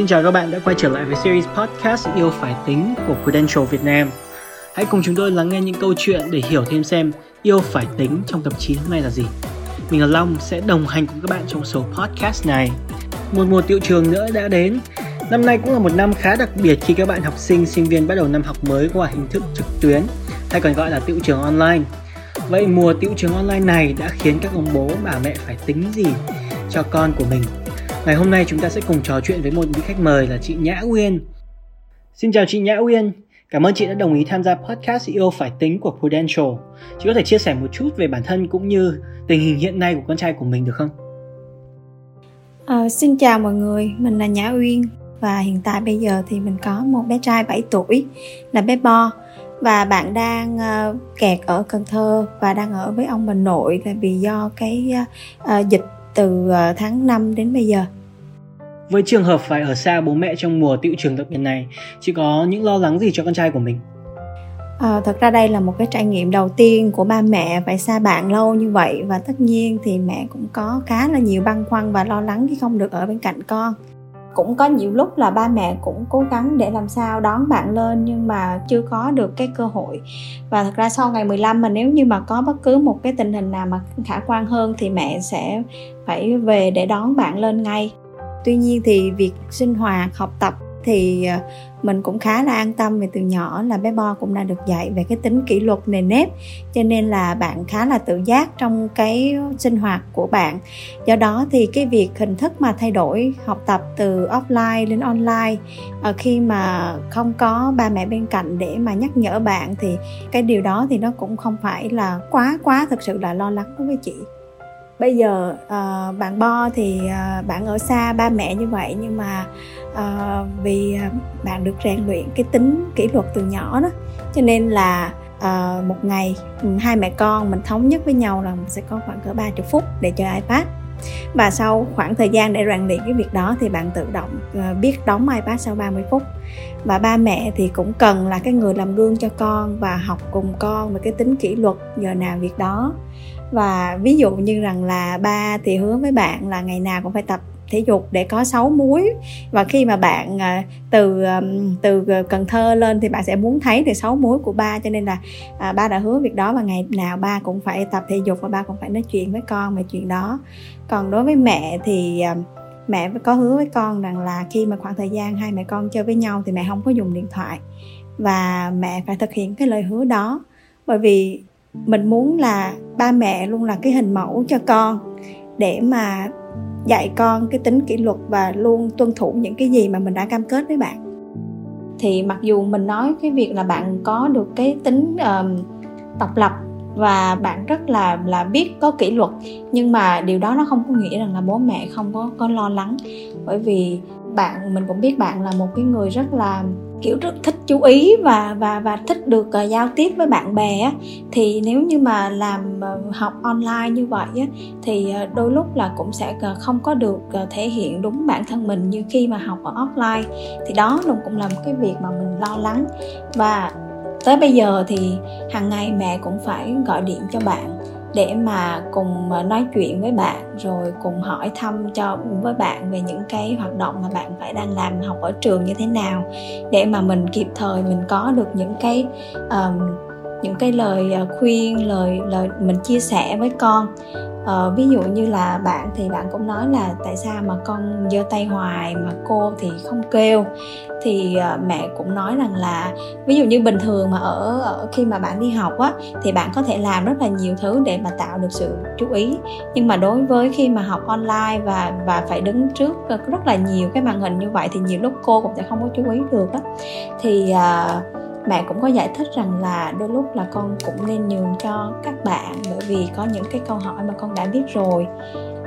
Xin chào các bạn đã quay trở lại với series podcast Yêu Phải Tính của Prudential Việt Nam. Hãy cùng chúng tôi lắng nghe những câu chuyện để hiểu thêm xem yêu phải tính trong tập 9 hôm nay là gì. Mình là Long sẽ đồng hành cùng các bạn trong số podcast này. Một mùa tiệu trường nữa đã đến. Năm nay cũng là một năm khá đặc biệt khi các bạn học sinh, sinh viên bắt đầu năm học mới qua hình thức trực tuyến hay còn gọi là tiệu trường online. Vậy mùa tiệu trường online này đã khiến các ông bố bà mẹ phải tính gì cho con của mình Ngày hôm nay chúng ta sẽ cùng trò chuyện với một vị khách mời là chị Nhã Uyên. Xin chào chị Nhã Uyên, cảm ơn chị đã đồng ý tham gia podcast Yêu Phải Tính của Prudential. Chị có thể chia sẻ một chút về bản thân cũng như tình hình hiện nay của con trai của mình được không? À, xin chào mọi người, mình là Nhã Uyên và hiện tại bây giờ thì mình có một bé trai 7 tuổi là bé Bo và bạn đang uh, kẹt ở Cần Thơ và đang ở với ông bà nội là vì do cái uh, dịch từ uh, tháng 5 đến bây giờ. Với trường hợp phải ở xa bố mẹ trong mùa tiệu trường đặc biệt này, chị có những lo lắng gì cho con trai của mình? À, thật ra đây là một cái trải nghiệm đầu tiên của ba mẹ phải xa bạn lâu như vậy và tất nhiên thì mẹ cũng có khá là nhiều băn khoăn và lo lắng khi không được ở bên cạnh con cũng có nhiều lúc là ba mẹ cũng cố gắng để làm sao đón bạn lên nhưng mà chưa có được cái cơ hội. Và thật ra sau ngày 15 mà nếu như mà có bất cứ một cái tình hình nào mà khả quan hơn thì mẹ sẽ phải về để đón bạn lên ngay. Tuy nhiên thì việc sinh hoạt, học tập thì à, mình cũng khá là an tâm vì từ nhỏ là bé Bo cũng đã được dạy về cái tính kỷ luật nề nếp, cho nên là bạn khá là tự giác trong cái sinh hoạt của bạn. Do đó thì cái việc hình thức mà thay đổi học tập từ offline đến online à, khi mà không có ba mẹ bên cạnh để mà nhắc nhở bạn thì cái điều đó thì nó cũng không phải là quá quá thực sự là lo lắng đối với chị bây giờ uh, bạn bo thì uh, bạn ở xa ba mẹ như vậy nhưng mà uh, vì bạn được rèn luyện cái tính kỷ luật từ nhỏ đó. Cho nên là uh, một ngày ừ, hai mẹ con mình thống nhất với nhau là mình sẽ có khoảng cỡ 30 phút để chơi ipad. Và sau khoảng thời gian để rèn luyện cái việc đó thì bạn tự động biết đóng ipad sau 30 phút. Và ba mẹ thì cũng cần là cái người làm gương cho con và học cùng con về cái tính kỷ luật giờ nào việc đó và ví dụ như rằng là ba thì hứa với bạn là ngày nào cũng phải tập thể dục để có 6 múi. Và khi mà bạn ờ, từ từ ờ, Cần Thơ lên thì bạn sẽ muốn thấy được 6 múi của ba. Cho nên là à, ba đã hứa việc đó và ngày nào ba cũng phải tập thể dục và ba cũng phải nói chuyện với con về chuyện đó. Còn đối với mẹ thì mẹ có hứa với con rằng là khi mà khoảng thời gian hai mẹ con chơi với nhau thì mẹ không có dùng điện thoại. Và mẹ phải thực hiện cái lời hứa đó. Bởi vì mình muốn là ba mẹ luôn là cái hình mẫu cho con để mà dạy con cái tính kỷ luật và luôn tuân thủ những cái gì mà mình đã cam kết với bạn. Thì mặc dù mình nói cái việc là bạn có được cái tính um, độc lập và bạn rất là là biết có kỷ luật nhưng mà điều đó nó không có nghĩa rằng là bố mẹ không có có lo lắng. Bởi vì bạn mình cũng biết bạn là một cái người rất là kiểu rất thích chú ý và và và thích được uh, giao tiếp với bạn bè á, thì nếu như mà làm uh, học online như vậy á, thì uh, đôi lúc là cũng sẽ uh, không có được uh, thể hiện đúng bản thân mình như khi mà học ở offline. Thì đó cũng là một cái việc mà mình lo lắng. Và tới bây giờ thì hàng ngày mẹ cũng phải gọi điện cho bạn để mà cùng ờ, nói chuyện với bạn rồi cùng hỏi thăm cho với bạn về những cái hoạt động mà bạn phải đang làm học ở trường như thế nào để mà mình kịp thời mình có được những cái um, những cái lời ờ, khuyên lời lời mình chia sẻ với con ờ, ví dụ như là bạn thì bạn cũng nói là tại sao mà con giơ tay hoài mà cô thì không kêu. Thì uh, mẹ cũng nói rằng là ví dụ như bình thường mà ở, ở khi mà bạn đi học á thì bạn có thể làm rất là nhiều thứ để mà tạo được sự chú ý. Nhưng mà đối với khi mà học online và và phải đứng trước rất là nhiều cái màn hình như vậy thì nhiều lúc cô cũng sẽ không có chú ý được á. Thì uh, mẹ cũng có giải thích rằng là đôi lúc là con cũng nên nhường cho các bạn, bởi vì có những cái câu hỏi mà con đã biết rồi.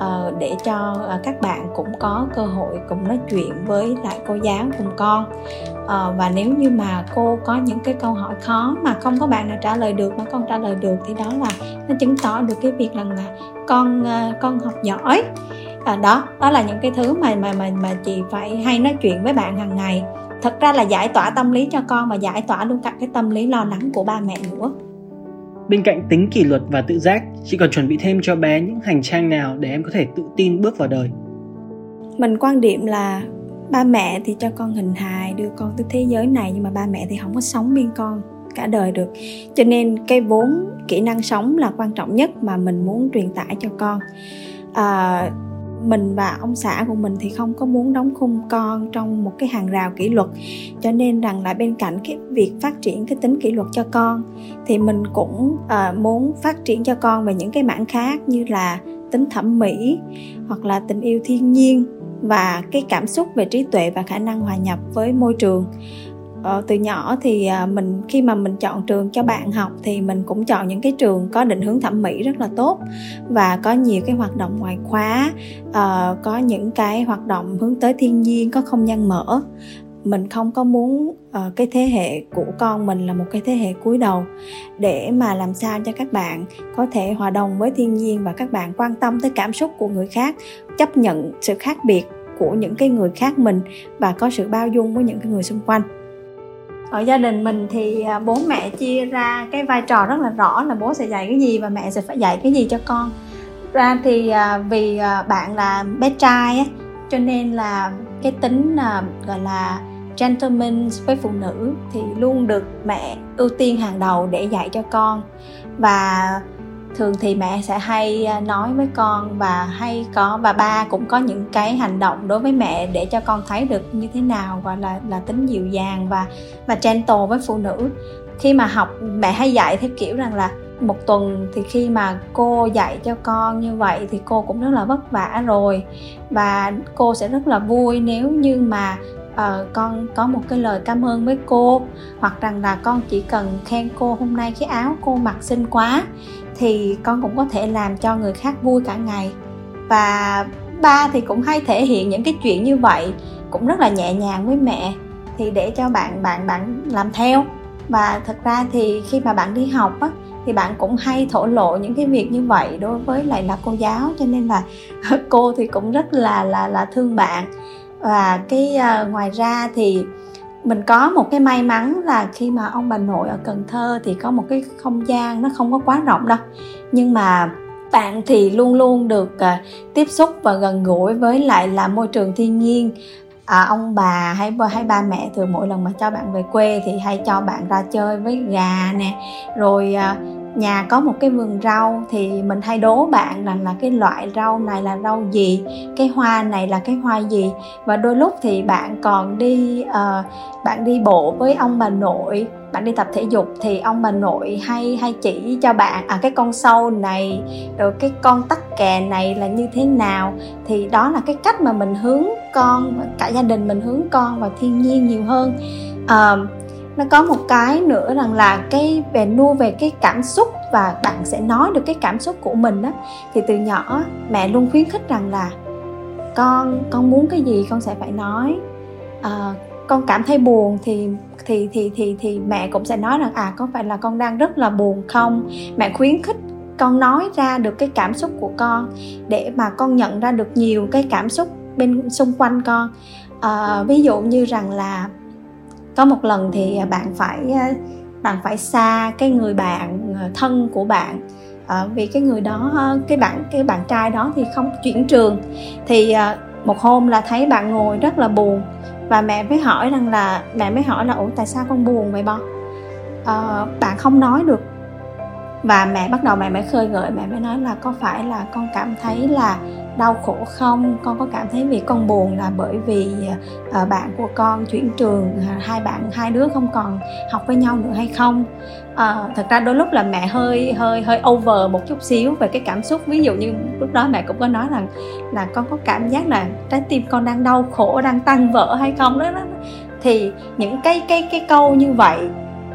Ờ, để cho ờ, các bạn cũng có cơ hội cùng nói chuyện với lại cô giáo cùng con. Ờ, và nếu như mà cô có những cái câu hỏi khó mà không có bạn nào trả lời được, mà con trả lời được thì đó là nó chứng tỏ được cái việc rằng là con con học giỏi à, đó đó là những cái thứ mà mà mà mà chị phải hay nói chuyện với bạn hàng ngày. Thật ra là giải tỏa tâm lý cho con và giải tỏa luôn cả cái tâm lý lo lắng của ba mẹ nữa. Bên cạnh tính kỷ luật và tự giác, chị còn chuẩn bị thêm cho bé những hành trang nào để em có thể tự tin bước vào đời? Mình quan điểm là ba mẹ thì cho con hình hài đưa con tới thế giới này nhưng mà ba mẹ thì không có sống bên con cả đời được. Cho nên cái vốn kỹ năng sống là quan trọng nhất mà mình muốn truyền tải cho con. À, mình và ông xã của mình thì không có muốn đóng khung con trong một cái hàng rào kỷ luật. Cho nên rằng là bên cạnh cái việc phát triển cái tính kỷ luật cho con thì mình cũng uh, muốn phát triển cho con về những cái mảng khác như là tính thẩm mỹ hoặc là tình yêu thiên nhiên và cái cảm xúc về trí tuệ và khả năng hòa nhập với môi trường ờ, từ nhỏ thì à, mình khi mà mình chọn trường cho bạn học thì mình cũng chọn những cái trường có định hướng thẩm mỹ rất là tốt và có nhiều cái hoạt động ngoại khóa uh, có những cái hoạt động hướng tới thiên nhiên có không gian mở. Mình không có muốn uh, cái thế hệ của con mình là một cái thế hệ cuối đầu để mà làm sao cho các bạn có thể hòa đồng với thiên nhiên và các bạn quan tâm tới cảm xúc của người khác chấp nhận sự khác biệt của những cái người khác mình và có sự bao dung với những cái người xung quanh ở gia đình mình thì à, bố mẹ chia ra cái vai trò rất là rõ là bố sẽ dạy cái gì và mẹ sẽ phải dạy cái gì cho con. Ra thì à, vì à, bạn là bé trai cho nên là cái tính gọi là gentleman với phụ nữ thì luôn được mẹ ưu tiên hàng đầu để dạy cho con. Và thường thì mẹ sẽ hay à, nói với con và hay có và ba cũng có những cái hành động đối với mẹ để cho con thấy được như thế nào gọi là là tính dịu dàng và và gentle với phụ nữ. Khi mà học mẹ hay dạy theo kiểu rằng là một tuần thì khi mà cô dạy cho con như vậy thì cô cũng rất là vất vả rồi và cô sẽ rất là vui nếu như mà uh, con có một cái lời cảm ơn với cô hoặc rằng là con chỉ cần khen cô hôm nay cái áo cô mặc xinh quá thì con cũng có thể làm cho người khác vui cả ngày. Và ba thì cũng hay thể hiện những cái chuyện như vậy cũng rất là nhẹ nhàng với mẹ. Thì để cho bạn bạn bạn làm theo. Và thật ra thì khi mà bạn đi học á thì bạn cũng hay thổ lộ những cái việc như vậy đối với lại là cô giáo. Cho nên là cô thì cũng rất là là là thương bạn. Và cái uh, ngoài ra thì mình có một cái may mắn là khi mà ông bà nội ở Cần Thơ thì có một cái không gian nó không có quá rộng đâu. Nhưng mà bạn thì luôn luôn được uh, tiếp xúc và gần gũi với lại là môi trường thiên nhiên. À, ông bà hay hay ba mẹ thường mỗi lần mà cho bạn về quê thì hay cho bạn ra chơi với gà nè rồi à, nhà có một cái vườn rau thì mình hay đố bạn rằng là cái loại rau này là rau gì cái hoa này là cái hoa gì? Và đôi lúc thì bạn còn đi uh, bạn đi bộ với ông bà nội bạn đi tập thể dục thì ông bà nội hay hay chỉ cho bạn à cái con sâu này rồi cái con tắc kè này là như thế nào? Thì đó là cái cách mà mình hướng con cả gia đình mình hướng con vào thiên nhiên nhiều hơn. Uh, nó có một cái nữa rằng là cái về nuôi về cái cảm xúc và bạn sẽ nói được cái cảm xúc của mình đó thì từ nhỏ mẹ luôn khuyến khích rằng là con con muốn cái gì con sẽ phải nói. À, con cảm thấy buồn thì thì thì thì thì mẹ cũng sẽ nói rằng à có phải là con đang rất là buồn không? Mẹ khuyến khích con nói ra được cái cảm xúc của con để mà con nhận ra được nhiều cái cảm xúc bên xung quanh con. À, ví dụ như rằng là có một lần thì à, bạn phải à, bạn phải xa cái người bạn à, thân của bạn. À, vì cái người đó ờ, cái bạn cái bạn trai đó thì không chuyển trường. Thì à, một hôm là thấy bạn ngồi rất là buồn và mẹ mới hỏi rằng là mẹ mới hỏi là ủa tại sao con buồn vậy bo? À, bạn không nói được. Và mẹ bắt đầu mẹ mới khơi gợi mẹ mới nói là có phải là con cảm thấy là đau khổ không? Con có cảm thấy vì con buồn là bởi vì à, bạn của con chuyển trường à, hai bạn hai đứa không còn học với nhau nữa hay không? À, thật ra đôi lúc là mẹ hơi hơi hơi over một chút xíu về cái cảm xúc. Ví dụ như lúc đó mẹ cũng có nói rằng là con có cảm giác là trái tim con đang đau khổ đang tăng vỡ hay không? Đó, đó thì những cái cái cái câu như vậy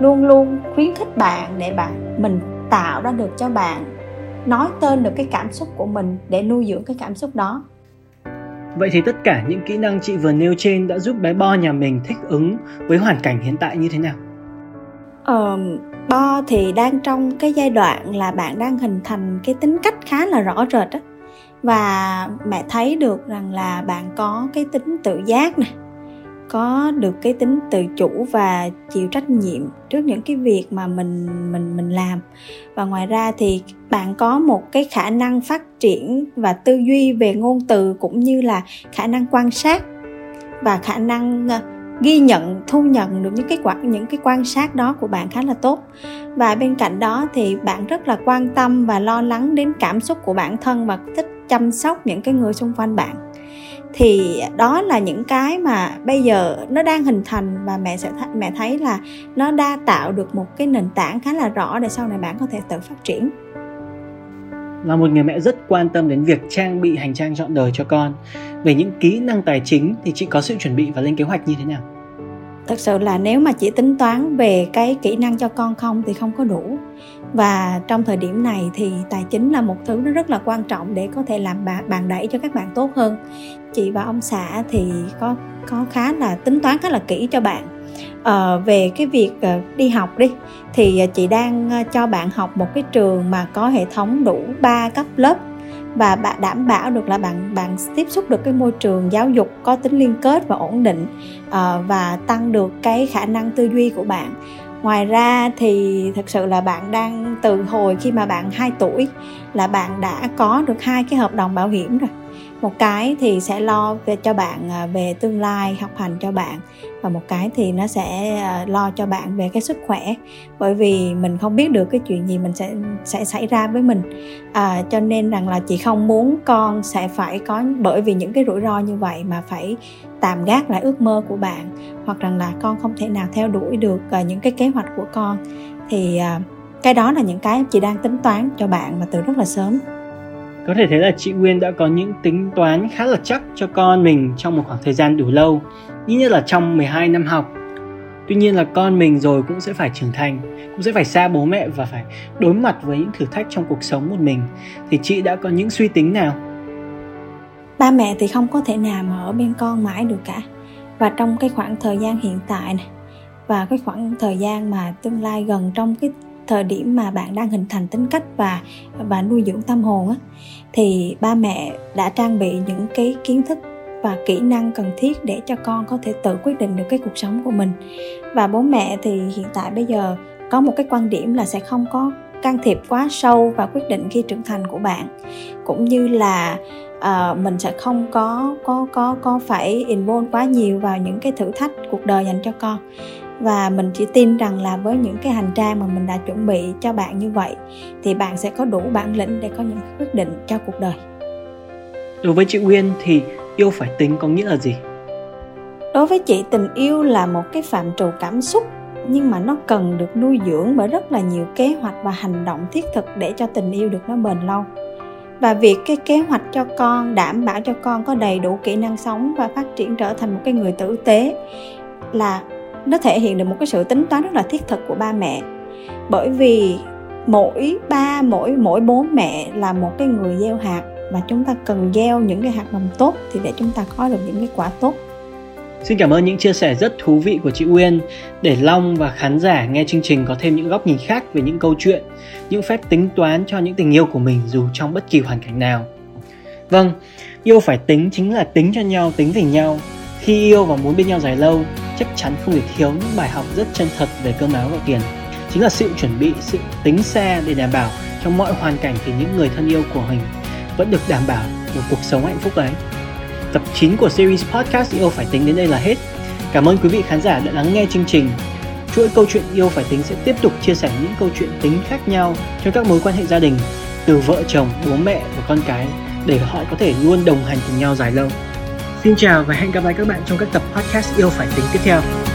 luôn luôn khuyến khích bạn để bạn mình tạo ra được cho bạn nói tên được cái cảm xúc của mình để nuôi dưỡng cái cảm xúc đó Vậy thì tất cả những kỹ năng chị vừa nêu trên đã giúp bé Bo nhà mình thích ứng với hoàn cảnh hiện tại như thế nào? Ờ, Bo thì đang trong cái giai đoạn là bạn đang hình thành cái tính cách khá là rõ rệt á và mẹ thấy được rằng là bạn có cái tính tự giác nè có được cái tính tự chủ và chịu trách nhiệm trước những cái việc mà mình mình mình làm. Và ngoài ra thì bạn có một cái khả năng phát triển và tư duy về ngôn từ cũng như là khả năng quan sát và khả năng ờ, ghi nhận, thu nhận được những cái quan những cái quan sát đó của bạn khá là tốt. Và bên cạnh đó thì bạn rất là quan tâm và lo lắng đến cảm xúc của bản thân và thích chăm sóc những cái người xung quanh bạn thì đó là những cái mà bây giờ nó đang hình thành và mẹ sẽ th- mẹ thấy là nó đã tạo được một cái nền tảng khá là rõ để sau này bạn có thể tự phát triển. Là một người mẹ rất quan tâm đến việc trang bị hành trang chọn đời cho con. Về những kỹ năng tài chính thì chị có sự chuẩn bị và lên kế hoạch như thế nào? Thật sự là nếu mà chỉ tính toán về cái kỹ năng cho con không thì không có đủ. Và trong thời điểm này thì tài chính là một thứ nó rất là quan trọng để có thể làm bàn đẩy cho các bạn tốt hơn. Chị và ông xã thì có có khá là tính toán khá là kỹ cho bạn. À, về cái việc ờ, đi học đi thì ờ, chị đang cho bạn học một cái trường mà có hệ thống đủ 3 cấp lớp và bạn đảm bảo được là bạn bạn tiếp xúc được cái môi trường giáo dục có tính liên kết và ổn định uh, và tăng được cái khả năng tư duy của bạn. Ngoài ra thì thật sự là bạn đang từ hồi khi mà bạn 2 tuổi là bạn đã có được hai cái hợp đồng bảo hiểm rồi một cái thì sẽ lo về cho bạn à, về tương lai học hành cho bạn. Và một cái thì nó sẽ à, lo cho bạn về cái sức khỏe. Bởi vì mình không biết được cái chuyện gì mình sẽ sẽ xảy ra với mình. À, cho nên rằng là chị không muốn con sẽ phải có bởi vì những cái rủi ro như vậy mà phải tạm gác lại ước mơ của bạn. Hoặc rằng là con không thể nào theo đuổi được à, những cái kế hoạch của con. Thì cái đó là những cái chị đang tính toán cho bạn mà từ rất là sớm có thể thấy là chị Nguyên đã có những tính toán khá là chắc cho con mình trong một khoảng thời gian đủ lâu, ít nhất là trong 12 năm học. Tuy nhiên là con mình rồi cũng sẽ phải trưởng thành, cũng sẽ phải xa bố mẹ và phải đối mặt với những thử thách trong cuộc sống một mình. Thì chị đã có những suy tính nào? Ba mẹ thì không có thể nào mà ở bên con mãi được cả. Và trong cái khoảng thời gian hiện tại này và cái khoảng thời gian mà tương lai gần trong cái thời điểm mà bạn đang hình thành tính cách và và nuôi dưỡng tâm hồn á thì ba mẹ đã trang bị những cái kiến thức và kỹ năng cần thiết để cho con có thể tự quyết định được cái cuộc sống của mình. Và bố mẹ thì hiện tại bây giờ có một cái quan điểm là sẽ không có can thiệp quá sâu và quyết định khi trưởng thành của bạn. Cũng như là uh, mình sẽ không có có có có phải involve quá nhiều vào những cái thử thách cuộc đời dành cho con và mình chỉ tin rằng là với những cái hành trang mà mình đã chuẩn bị cho bạn như vậy thì bạn sẽ có đủ bản lĩnh để có những quyết định cho cuộc đời. Đối với chị Nguyên thì yêu phải tính có nghĩa là gì? Đối với chị tình yêu là một cái phạm trù cảm xúc nhưng mà nó cần được nuôi dưỡng bởi rất là nhiều kế hoạch và hành động thiết thực để cho tình yêu được nó bền lâu. Và việc cái kế hoạch cho con đảm bảo cho con có đầy đủ kỹ năng sống và phát triển trở thành một cái người tử tế là nó thể hiện được một cái sự tính toán rất là thiết thực của ba mẹ bởi vì mỗi ba mỗi mỗi bố mẹ là một cái người gieo hạt và chúng ta cần gieo những cái hạt mầm tốt thì để chúng ta có được những cái quả tốt Xin cảm ơn những chia sẻ rất thú vị của chị Uyên để Long và khán giả nghe chương trình có thêm những góc nhìn khác về những câu chuyện, những phép tính toán cho những tình yêu của mình dù trong bất kỳ hoàn cảnh nào. Vâng, yêu phải tính chính là tính cho nhau, tính về nhau. Khi yêu và muốn bên nhau dài lâu, chắc chắn không thể thiếu những bài học rất chân thật về cơm áo gạo tiền. Chính là sự chuẩn bị, sự tính xa để đảm bảo trong mọi hoàn cảnh thì những người thân yêu của mình vẫn được đảm bảo một cuộc sống hạnh phúc ấy. Tập 9 của series podcast yêu phải tính đến đây là hết. Cảm ơn quý vị khán giả đã lắng nghe chương trình. Chuỗi câu chuyện yêu phải tính sẽ tiếp tục chia sẻ những câu chuyện tính khác nhau trong các mối quan hệ gia đình, từ vợ chồng, bố mẹ và con cái để họ có thể luôn đồng hành cùng nhau dài lâu. Xin chào và hẹn gặp lại các bạn trong các tập podcast yêu phải tính tiếp theo.